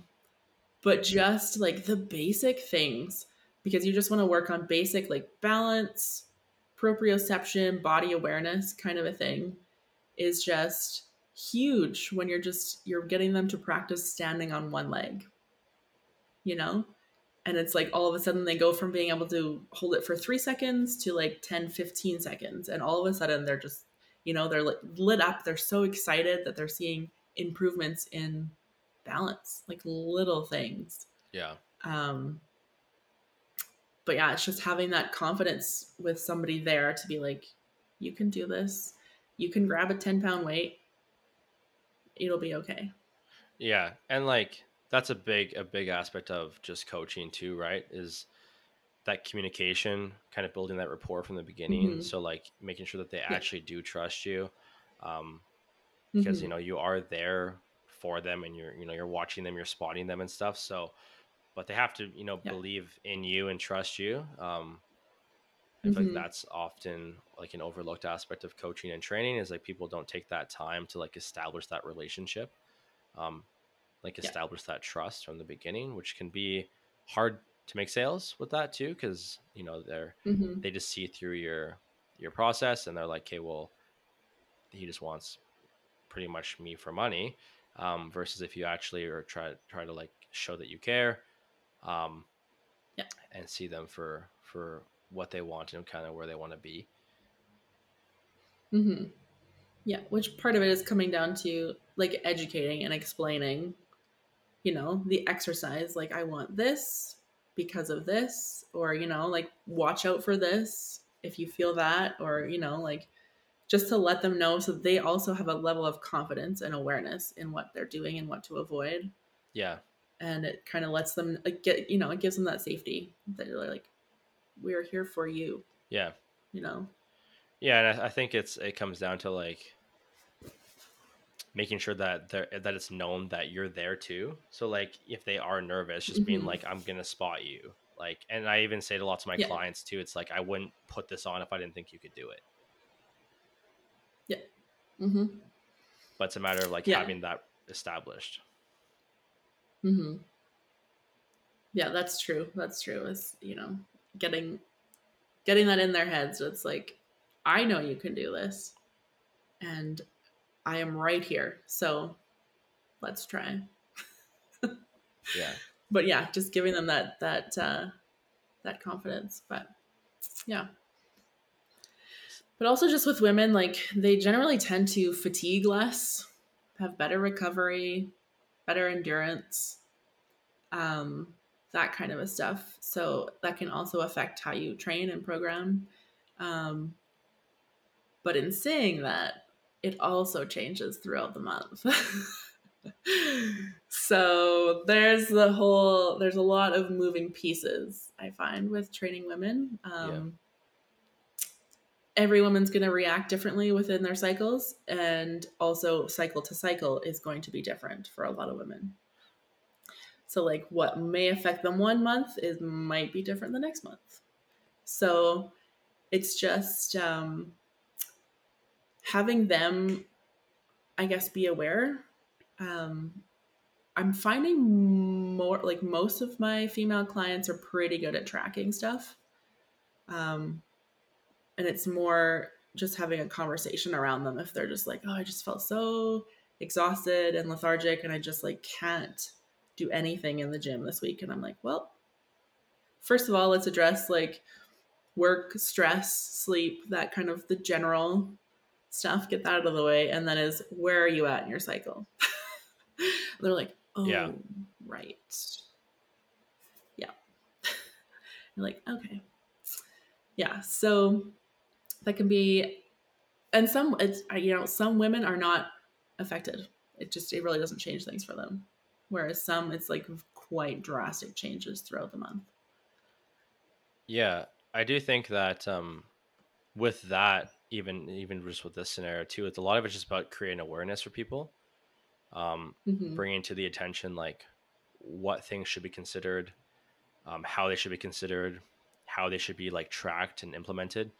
S2: But just like the basic things, because you just want to work on basic like balance, proprioception, body awareness kind of a thing, is just huge when you're just you're getting them to practice standing on one leg you know? And it's like all of a sudden they go from being able to hold it for three seconds to like 10 15 seconds. And all of a sudden they're just you know they're lit, lit up. They're so excited that they're seeing improvements in balance like little things.
S1: Yeah.
S2: Um but yeah it's just having that confidence with somebody there to be like you can do this you can grab a 10 pound weight it'll be okay
S1: Yeah, and like that's a big a big aspect of just coaching too, right? Is that communication, kind of building that rapport from the beginning.
S2: Mhm.
S1: So like making sure that they
S2: Yeah.
S1: actually do trust you, um, because
S2: Mhm.
S1: you know you are there for them, and you're you know you're watching them, you're spotting them and stuff. So, but they have to you know
S2: Yeah.
S1: believe in you and trust you. Um, I feel like that's often like an overlooked aspect of coaching and training is like people don't take that time to like establish that relationship, um, like
S2: Yeah.
S1: establish that trust from the beginning, which can be hard to make sales with that too, because you know they're
S2: Mhm.
S1: they just see through your your process and they're like, okay, well, he just wants pretty much me for money, um, versus if you actually are try try to like show that you care, um,
S2: Yeah.
S1: and see them for for what they want and kind of where they want to be.
S2: hmm Yeah, which part of it is coming down to like educating and explaining, you know, the exercise. Like, I want this because of this, or, you know, like, watch out for this if you feel that, or, you know, like, just to let them know so they also have a level of confidence and awareness in what they're doing and what to avoid.
S1: Yeah,
S2: And it kind of lets them like, get, you know, it gives them that safety that you're like, we're here for you,
S1: yeah,
S2: you know?
S1: yeah, and I, I think it's it comes down to like making sure that they that it's known that you're there too. So like if they are nervous, just being
S2: Mhm.
S1: like, I'm gonna spot you. Like, and I even say to lots of my
S2: Yeah.
S1: clients too, it's like I wouldn't put this on if I didn't think you could do it. Yeah.
S2: Mm-hmm.
S1: But it's a matter of like
S2: Yeah.
S1: having that established.
S2: Mm-hmm. Yeah, that's true. That's true. Is you know, getting getting that in their heads. It's like, I know you can do this, and I am right here. So let's try.
S1: Yeah.
S2: But yeah, just giving them that that uh, that confidence. But yeah. But also just with women, like they generally tend to fatigue less, have better recovery, better endurance, um, that kind of a stuff. So that can also affect how you train and program. Um, but in saying that, it also changes throughout the month. so there's the whole there's a lot of moving pieces I find with training women. Um, Every woman's going to react differently within their cycles, and also cycle to cycle is going to be different for a lot of women. So, like, what may affect them one month is might be different the next month. So, it's just um, having them, I guess, be aware. Um, I'm finding more like most of my female clients are pretty good at tracking stuff. Um, and it's more just having a conversation around them if they're just like, oh, I just felt so exhausted and lethargic and I just like can't do anything in the gym this week. And I'm like, well, first of all, let's address like work, stress, sleep, that kind of the general stuff, get that out of the way. And then is where are you at in your cycle? They're like, oh,
S1: Yeah.
S2: right. Yeah. You're like, okay. Yeah. So that can be, and some, it's, you know, some women are not affected. It just, it really doesn't change things for them. Whereas some, it's like quite drastic changes throughout the month.
S1: Yeah, I do think that um, with that, even even just with this scenario too, it's a lot of it's just about creating awareness for people, um,
S2: Mhm.
S1: bringing to the attention like what things should be considered, um, how they should be considered, how they should be like tracked and implemented,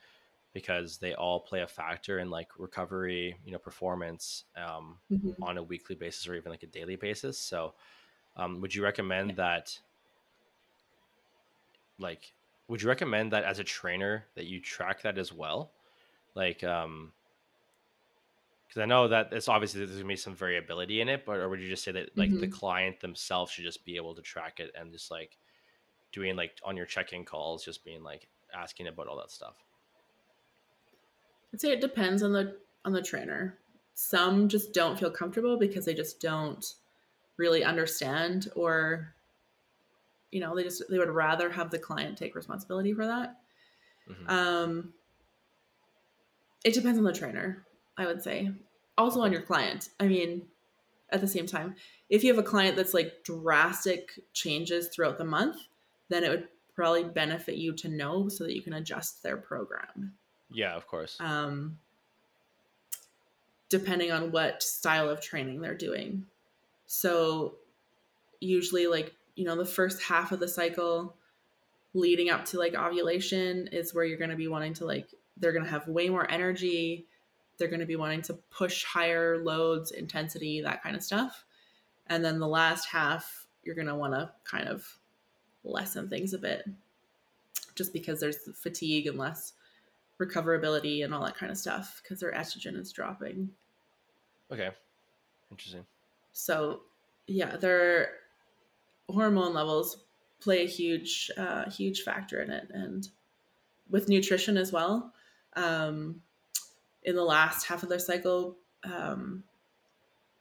S1: because they all play a factor in like recovery, you know, performance um,
S2: Mhm.
S1: on a weekly basis or even like a daily basis. So, um, would you recommend
S2: Yeah.
S1: that? Like, would you recommend that as a trainer that you track that as well? Like, um, because I know that it's obviously there's gonna be some variability in it, but or would you just say that like the
S2: Mhm.
S1: client themselves should just be able to track it and just like doing like on your check-in calls, just being like asking about all that stuff?
S2: I'd say it depends on the on the trainer. Some just don't feel comfortable because they just don't really understand or you know, they just they would rather have the client take responsibility for that.
S1: Mhm.
S2: Um it depends on the trainer, I would say. Also on your client. I mean, at the same time, if you have a client that's like drastic changes throughout the month, then it would probably benefit you to know so that you can adjust their program
S1: Yeah, of course.
S2: um, depending on what style of training they're doing. So, usually, like, you know, the first half of the cycle, leading up to like ovulation is where you're going to be wanting to like they're going to have way more energy they're going to be wanting to push higher loads intensity that kind of stuff and then the last half you're going to want to kind of lessen things a bit just because there's fatigue and less recoverability and all that kind of stuff because their estrogen is dropping
S1: Okay. Interesting.
S2: so yeah their hormone levels play a huge uh, huge factor in it and with nutrition as well um, in the last half of their cycle um,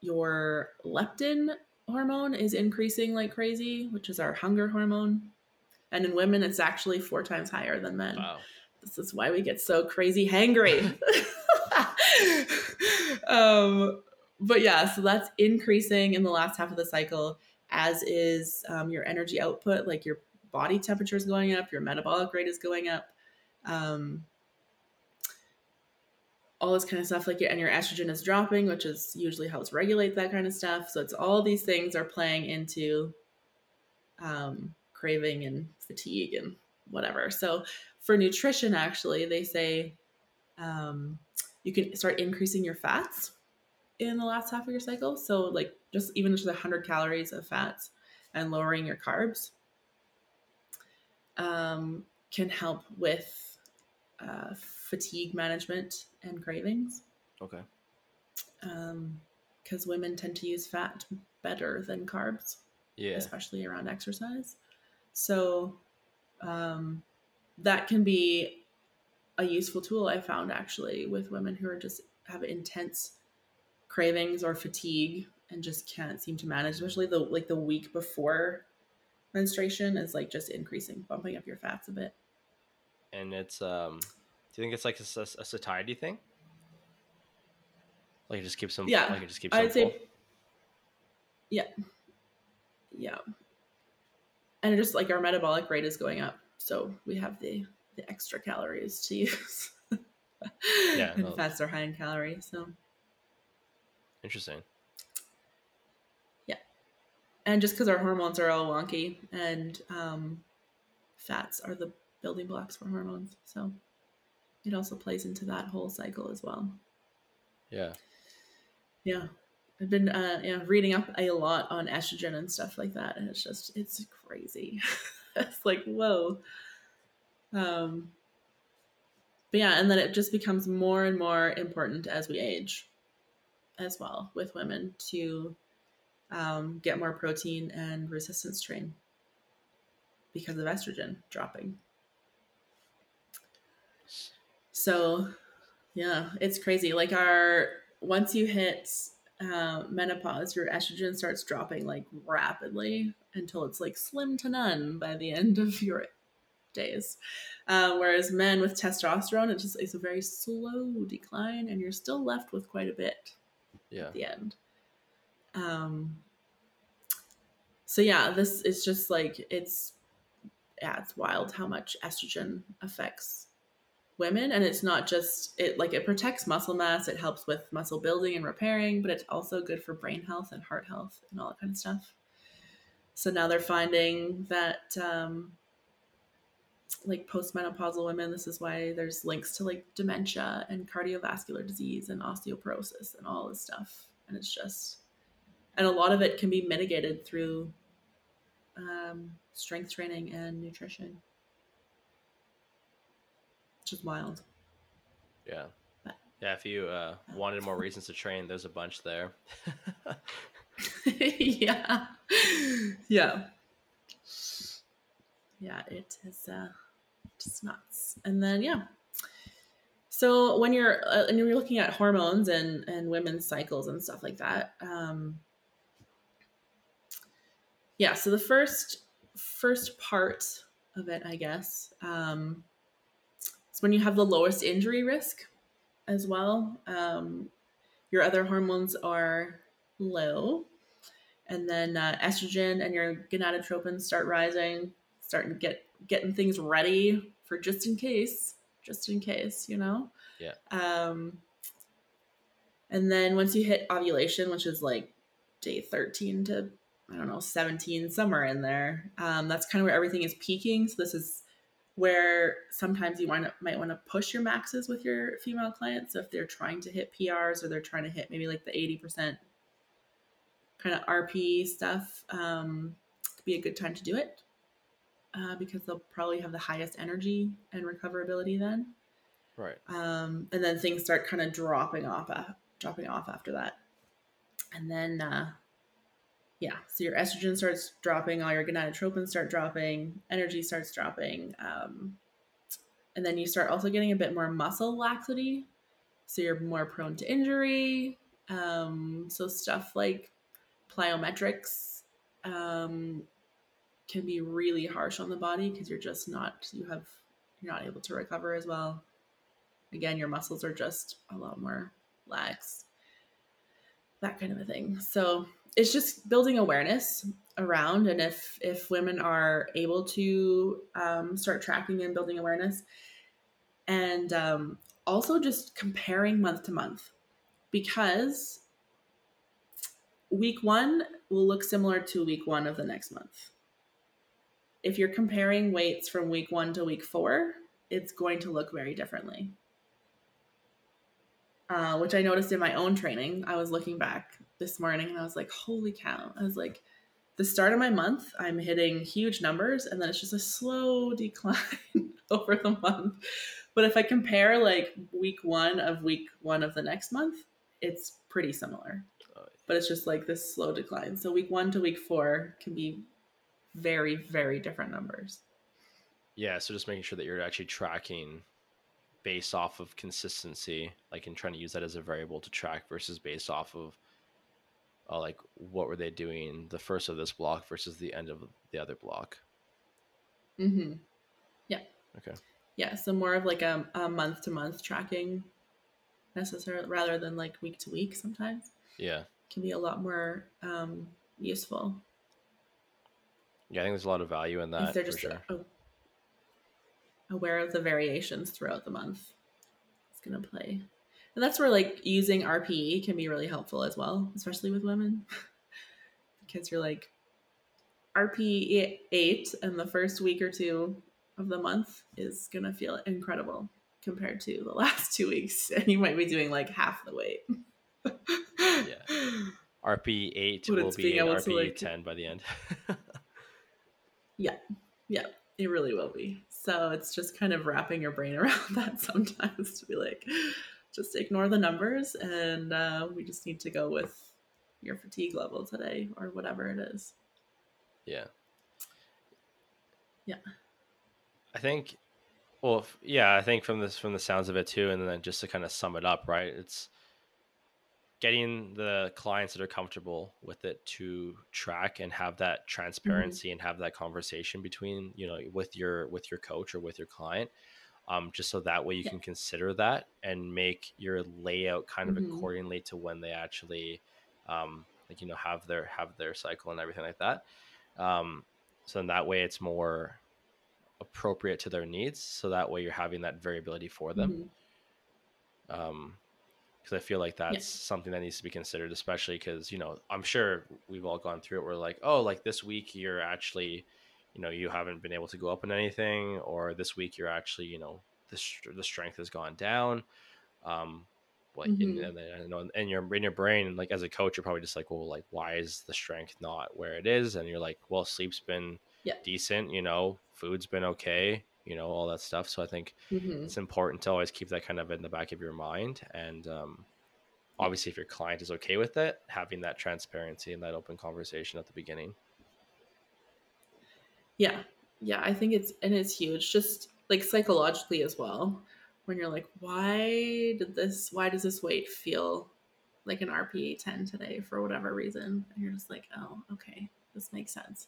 S2: your leptin hormone is increasing like crazy which is our hunger hormone and in women it's actually four times higher than men
S1: Wow.
S2: This is why we get so crazy hangry. um, but yeah, so that's increasing in the last half of the cycle, as is um, your energy output, like your body temperature is going up, your metabolic rate is going up, um, all this kind of stuff. Like, your, and your estrogen is dropping, which is usually helps regulate that kind of stuff. So it's all these things are playing into um, craving and fatigue and whatever. So for nutrition, actually, they say um, you can start increasing your fats in the last half of your cycle. So, like, just even just 100 calories of fats and lowering your carbs um, can help with uh, fatigue management and cravings.
S1: Okay.
S2: Because women tend to use fat better than carbs
S1: Yeah.
S2: especially around exercise. So um, that can be a useful tool I found actually with women who are just have intense cravings or fatigue and just can't seem to manage, especially the like the week before menstruation is like just increasing, bumping up your fats a bit.
S1: And it's um, do you think it's like a satiety thing? Like it just keeps them.
S2: Yeah,
S1: Like it just keeps
S2: I'd say
S1: full.
S2: yeah. Yeah. And just like our metabolic rate is going up. So we have the the extra calories to use.
S1: Yeah,
S2: and fats are high in calories. So
S1: Interesting.
S2: Yeah, and just because our hormones are all wonky and um, fats are the building blocks for hormones. So it also plays into that whole cycle as well.
S1: Yeah.
S2: Yeah. I've been uh, yeah, reading up a lot on estrogen and stuff like that, and it's just it's crazy. it's like whoa. Um, but yeah, and then it just becomes more and more important as we age, as well with women to um, get more protein and resistance train because of estrogen dropping. So, yeah, it's crazy. Like our once you hit uh, menopause, your estrogen starts dropping like rapidly until it's like slim to none by the end of your days. Uh, whereas men with testosterone, it just it's a very slow decline, and you're still left with quite a bit
S1: Yeah.
S2: at the end. Um. So yeah, this is just like it's yeah, it's wild how much estrogen affects women and it's not just it like it protects muscle mass it helps with muscle building and repairing but it's also good for brain health and heart health and all that kind of stuff. So now they're finding that um like postmenopausal women this is why there's links to like dementia and cardiovascular disease and osteoporosis and all this stuff. And it's just and a lot of it can be mitigated through um, strength training and nutrition which is wild
S1: Yeah.
S2: But-
S1: Yeah. If you uh, wanted more reasons to train, there's a bunch there.
S2: yeah yeah yeah it is uh just nuts and then yeah so when you're uh, and you're looking at hormones and and women's cycles and stuff like that um yeah so the first first part of it i guess um is when you have the lowest injury risk as well um your other hormones are low and then uh, estrogen and your gonadotropin start rising starting to get getting things ready for just in case just in case you know
S1: Yeah.
S2: um and then once you hit ovulation which is like day 13 to I don't know, 17, somewhere in there. Um, that's kind of where everything is peaking. So this is where sometimes you might, might want to push your maxes with your female clients. So if they're trying to hit PRs or they're trying to hit maybe like the 80% kind of RP stuff, um, could be a good time to do it uh, because they'll probably have the highest energy and recoverability then.
S1: Right.
S2: Um, and then things start kind of dropping off, uh, dropping off after that. And then, uh, yeah, so your estrogen starts dropping, all your gonadotropins start dropping, energy starts dropping. Um, and then you start also getting a bit more muscle laxity. So you're more prone to injury. Um, so stuff like plyometrics um, can be really harsh on the body because you're just not, you have, you're not able to recover as well. Again, your muscles are just a lot more lax, that kind of a thing. So it's just building awareness around and if if women are able to um, start tracking and building awareness and um, also just comparing month to month because week one will look similar to week one of the next month. If you're comparing weights from week one to week four it's going to look very differently uh, which I noticed in my own training. I was looking back this morning and I was like, holy cow. I was like, the start of my month, I'm hitting huge numbers and then it's just a slow decline over the month. But if I compare like week one of week one of the next month, it's pretty similar. But it's just like this slow decline. So week one to week four can be very, very different numbers.
S1: Yeah. So just making sure that you're actually tracking based off of consistency, like in trying to use that as a variable to track versus based off of uh, like what were they doing the first of this block versus the end of the other block.
S2: Mm-hmm. Yeah.
S1: Okay.
S2: Yeah. So more of like a, a month to month tracking necessarily rather than like week to week sometimes.
S1: Yeah.
S2: Can be a lot more um, useful.
S1: Yeah, I think there's a lot of value in that. If they're just sure.
S2: oh, aware of the variations throughout the month. It's going to play. And that's where like using RPE can be really helpful as well, especially with women. because you're like RPE 8 and the first week or two of the month is going to feel incredible compared to the last 2 weeks and you might be doing like half the weight.
S1: yeah. RPE 8 will be rpe like, 10 by the end.
S2: yeah. Yeah, it really will be. So it's just kind of wrapping your brain around that sometimes to be like, just ignore the numbers and uh, we just need to go with your fatigue level today or whatever it is.
S1: Yeah.
S2: Yeah.
S1: I think, well, yeah, I think from this, from the sounds of it too, and then just to kind of sum it up, right? It's, getting the clients that are comfortable with it to track and have that mm-hmm. transparency mm-hmm. and have that conversation between you know with your with your coach or with your client um, just so that way you yeah. can consider that and make your layout kind of mm-hmm. accordingly to when they actually um, like you know have their have their cycle and everything like that um, so in that way it's more appropriate to their needs so that way you're having that variability for them mm-hmm. um, because I feel like that's something that needs to be considered, especially because you know I'm sure we've all gone through it. We're like, oh, like this week you're actually, you know, you haven't been able to go up in anything, or this week you're actually, you know, the the strength has gone down. Um, what mm-hmm. you know, and your in your brain, like as a coach, you're probably just like, well, like why is the strength not where it is? And you're like, well, sleep's been yeah. decent, you know, food's been okay, you know all that stuff so i think mm-hmm. it's important to always keep that kind of in the back of your mind and um, obviously if your client is okay with it having that transparency and that open conversation at the beginning.
S2: Yeah. Yeah i think it's and it's huge just like psychologically as well when you're like why did this why does this weight feel like an rpe 10 today for whatever reason? And you're just like oh okay this makes sense.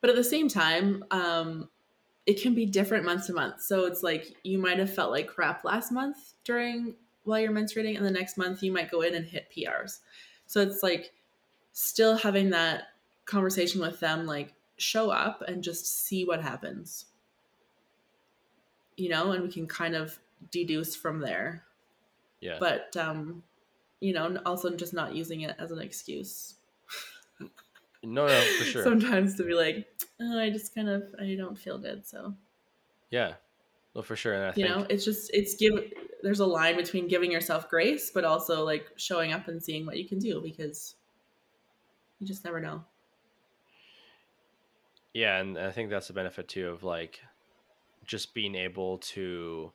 S2: But at the same time um it can be different month to month. So it's like you might have felt like crap last month during while you're menstruating, and the next month you might go in and hit PRs. So it's like still having that conversation with them, like show up and just see what happens. You know, and we can kind of deduce from there.
S1: Yeah.
S2: But um, you know, also just not using it as an excuse.
S1: No, no, for sure.
S2: Sometimes to be like, oh, I just kind of I don't feel good, so
S1: Yeah, well, for sure. And I
S2: you
S1: think
S2: know, it's just it's give. There's a line between giving yourself grace, but also like showing up and seeing what you can do because you just never know.
S1: yeah, and I think that's the benefit too of like just being able to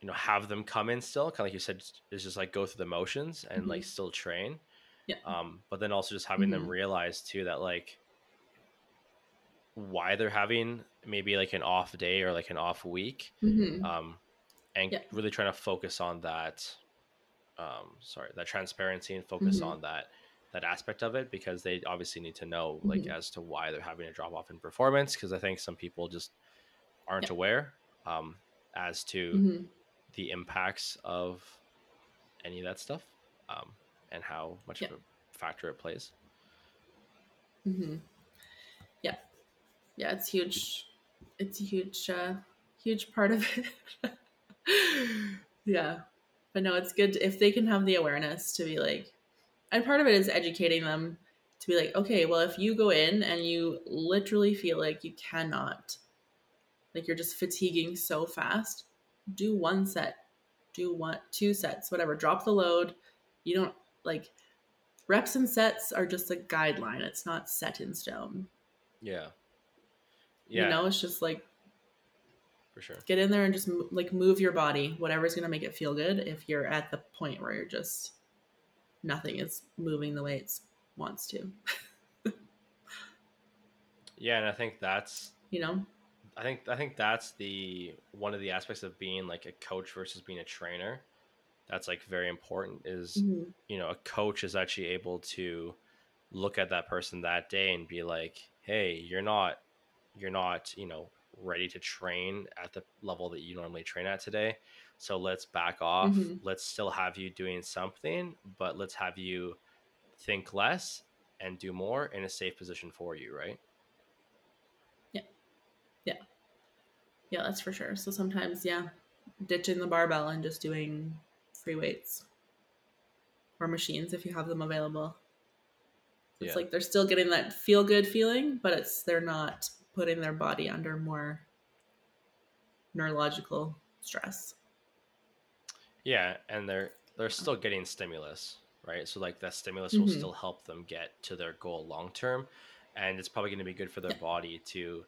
S1: you know have them come in still kind of like you said is just like go through the motions and like mm-hmm. still train
S2: Yeah.
S1: um but then also just having them
S2: Mhm.
S1: realize too that like why they're having maybe like an off day or like an off week
S2: Mm-hmm.
S1: um and
S2: Yeah.
S1: really trying to focus on that um sorry that transparency and focus
S2: Mhm.
S1: on that that aspect of it because they obviously need to know like
S2: Mhm.
S1: as to why they're having a drop off in performance because i think some people just aren't
S2: Yeah.
S1: aware um as to
S2: Mm-hmm.
S1: the impacts of any of that stuff um and how much of a factor it plays
S2: Mm-hmm. Yeah, yeah, it's huge. It's a huge, uh, huge part of it. yeah, but no, it's good if they can have the awareness to be like, and part of it is educating them to be like, okay, well, if you go in and you literally feel like you cannot, like you're just fatiguing so fast, do one set, do one, two sets, whatever. Drop the load. You don't like reps and sets are just a guideline. It's not set in stone.
S1: yeah yeah
S2: You know, it's just like
S1: for sure
S2: get in there and just like move your body, whatever's gonna make it feel good. If you're at the point where you're just nothing is moving the way it wants to,
S1: yeah and i think that's
S2: you know.
S1: I think I think that's the one of the aspects of being like a coach versus being a trainer. That's like very important is
S2: Mhm.
S1: you know a coach is actually able to look at that person that day and be like, "Hey, you're not you're not, you know, ready to train at the level that you normally train at today. So let's back off.
S2: Mhm.
S1: Let's still have you doing something, but let's have you think less and do more in a safe position for you, right?
S2: Yeah. Yeah. Yeah, that's for sure. So sometimes, yeah, ditching the barbell and just doing free weights or machines if you have them available. It's
S1: Yeah.
S2: like they're still getting that feel good feeling, but it's they're not putting their body under more neurological stress.
S1: Yeah, and they're they're still getting stimulus, right? So like that stimulus will
S2: Mhm.
S1: still help them get to their goal long term, and it's probably going to be good for their
S2: Yeah.
S1: body to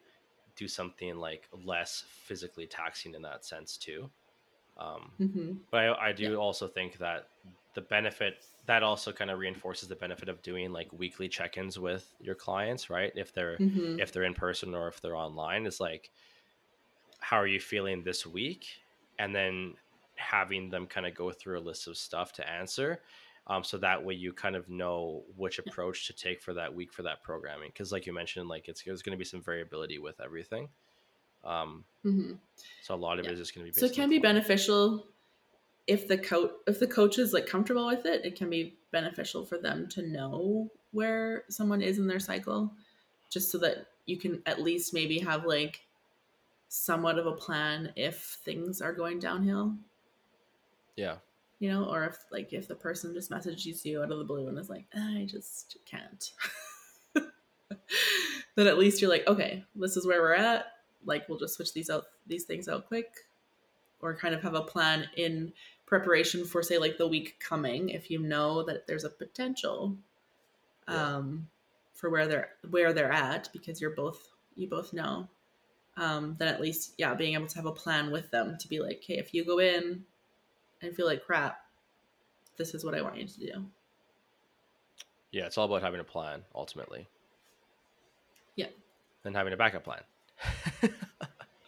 S1: do something like less physically taxing in that sense too. Um,
S2: hmm
S1: but I, I do
S2: Yeah.
S1: also think that the benefit that also kind of reinforces the benefit of doing like weekly check-ins with your clients, right? If they're
S2: hmm
S1: if they're in person or if they're online is like how are you feeling this week? And then having them kind of go through a list of stuff to answer um, so that way you kind of know which approach to take for that week for that programming. Because like you mentioned like it's there's going to be some variability with everything um,
S2: hmm
S1: so a lot of
S2: Yeah.
S1: it is just going to be
S2: So it can be beneficial if the coach if the coach is like comfortable with it. It can be beneficial for them to know where someone is in their cycle, just so that you can at least maybe have like somewhat of a plan if things are going downhill.
S1: yeah
S2: You know, or if like if the person just messages you out of the blue and is like, I just can't. then at least you're like, okay, this is where we're at. Like we'll just switch these out these things out quick. Or kind of have a plan in preparation for say like the week coming if you know that there's a potential
S1: Yeah.
S2: um for where they're where they're at because you're both you both know um then at least yeah being able to have a plan with them to be like okay if you go in and feel like crap this is what i want you to do
S1: yeah it's all about having a plan ultimately
S2: Yeah.
S1: and having a backup plan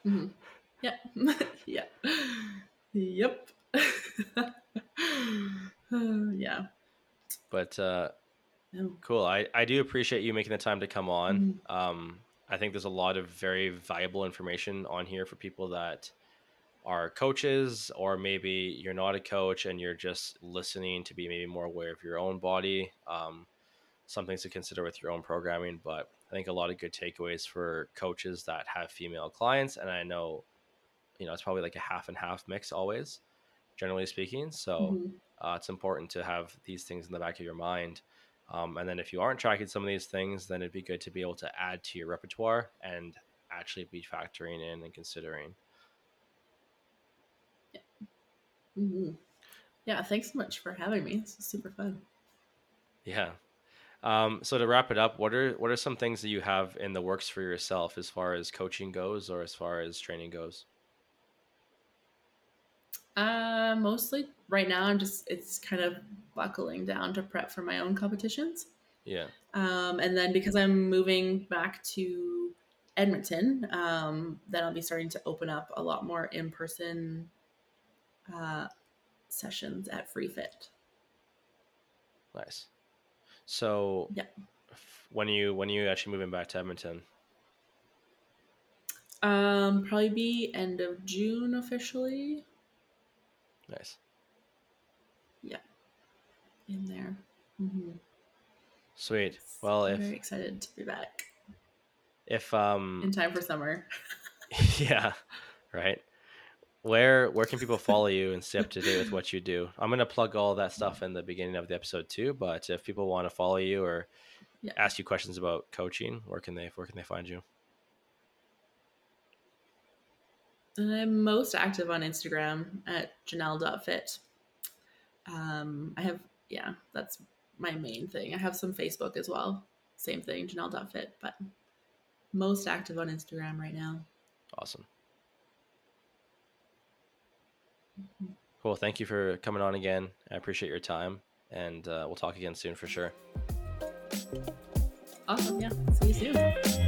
S2: hmm yeah yeah yep yeah
S1: but uh. Cool. I, I do appreciate you making the time to come on.
S2: Mm-hmm.
S1: Um, I think there's a lot of very valuable information on here for people that are coaches, or maybe you're not a coach and you're just listening to be maybe more aware of your own body. Um, some things to consider with your own programming, but I think a lot of good takeaways for coaches that have female clients. And I know, you know, it's probably like a half and half mix always, generally speaking. So
S2: Mhm.
S1: uh, it's important to have these things in the back of your mind Um, and then if you aren't tracking some of these things, then it'd be good to be able to add to your repertoire and actually be factoring in and considering.
S2: Mm-hmm. Yeah, thanks so much for having me. It's super fun.
S1: Yeah. Um, so to wrap it up, what are what are some things that you have in the works for yourself as far as coaching goes, or as far as training goes?
S2: Uh, mostly right now, I'm just it's kind of buckling down to prep for my own competitions.
S1: Yeah.
S2: Um, and then because I'm moving back to Edmonton, um, then I'll be starting to open up a lot more in person uh, sessions at Free Fit.
S1: Nice. So
S2: yeah,
S1: when you when you actually moving back to Edmonton?
S2: Um, probably be end of June officially.
S1: Nice.
S2: Yeah. In there. Mm-hmm.
S1: Sweet. Well,
S2: I'm
S1: if
S2: very excited to be back.
S1: If um
S2: in time for summer.
S1: yeah. Right. Where where can people follow you and stay up to date with what you do? I'm gonna plug all that stuff in the beginning of the episode too. But if people want to follow you or yeah. ask you questions about coaching, where can they where can they find you?
S2: I'm most active on Instagram at Janelle.fit. Um, I have yeah, that's my main thing. I have some Facebook as well. Same thing, Janelle.fit, but most active on Instagram right now.
S1: Awesome. Cool. Thank you for coming on again. I appreciate your time, and uh, we'll talk again soon for sure.
S2: Awesome. Yeah. See you soon.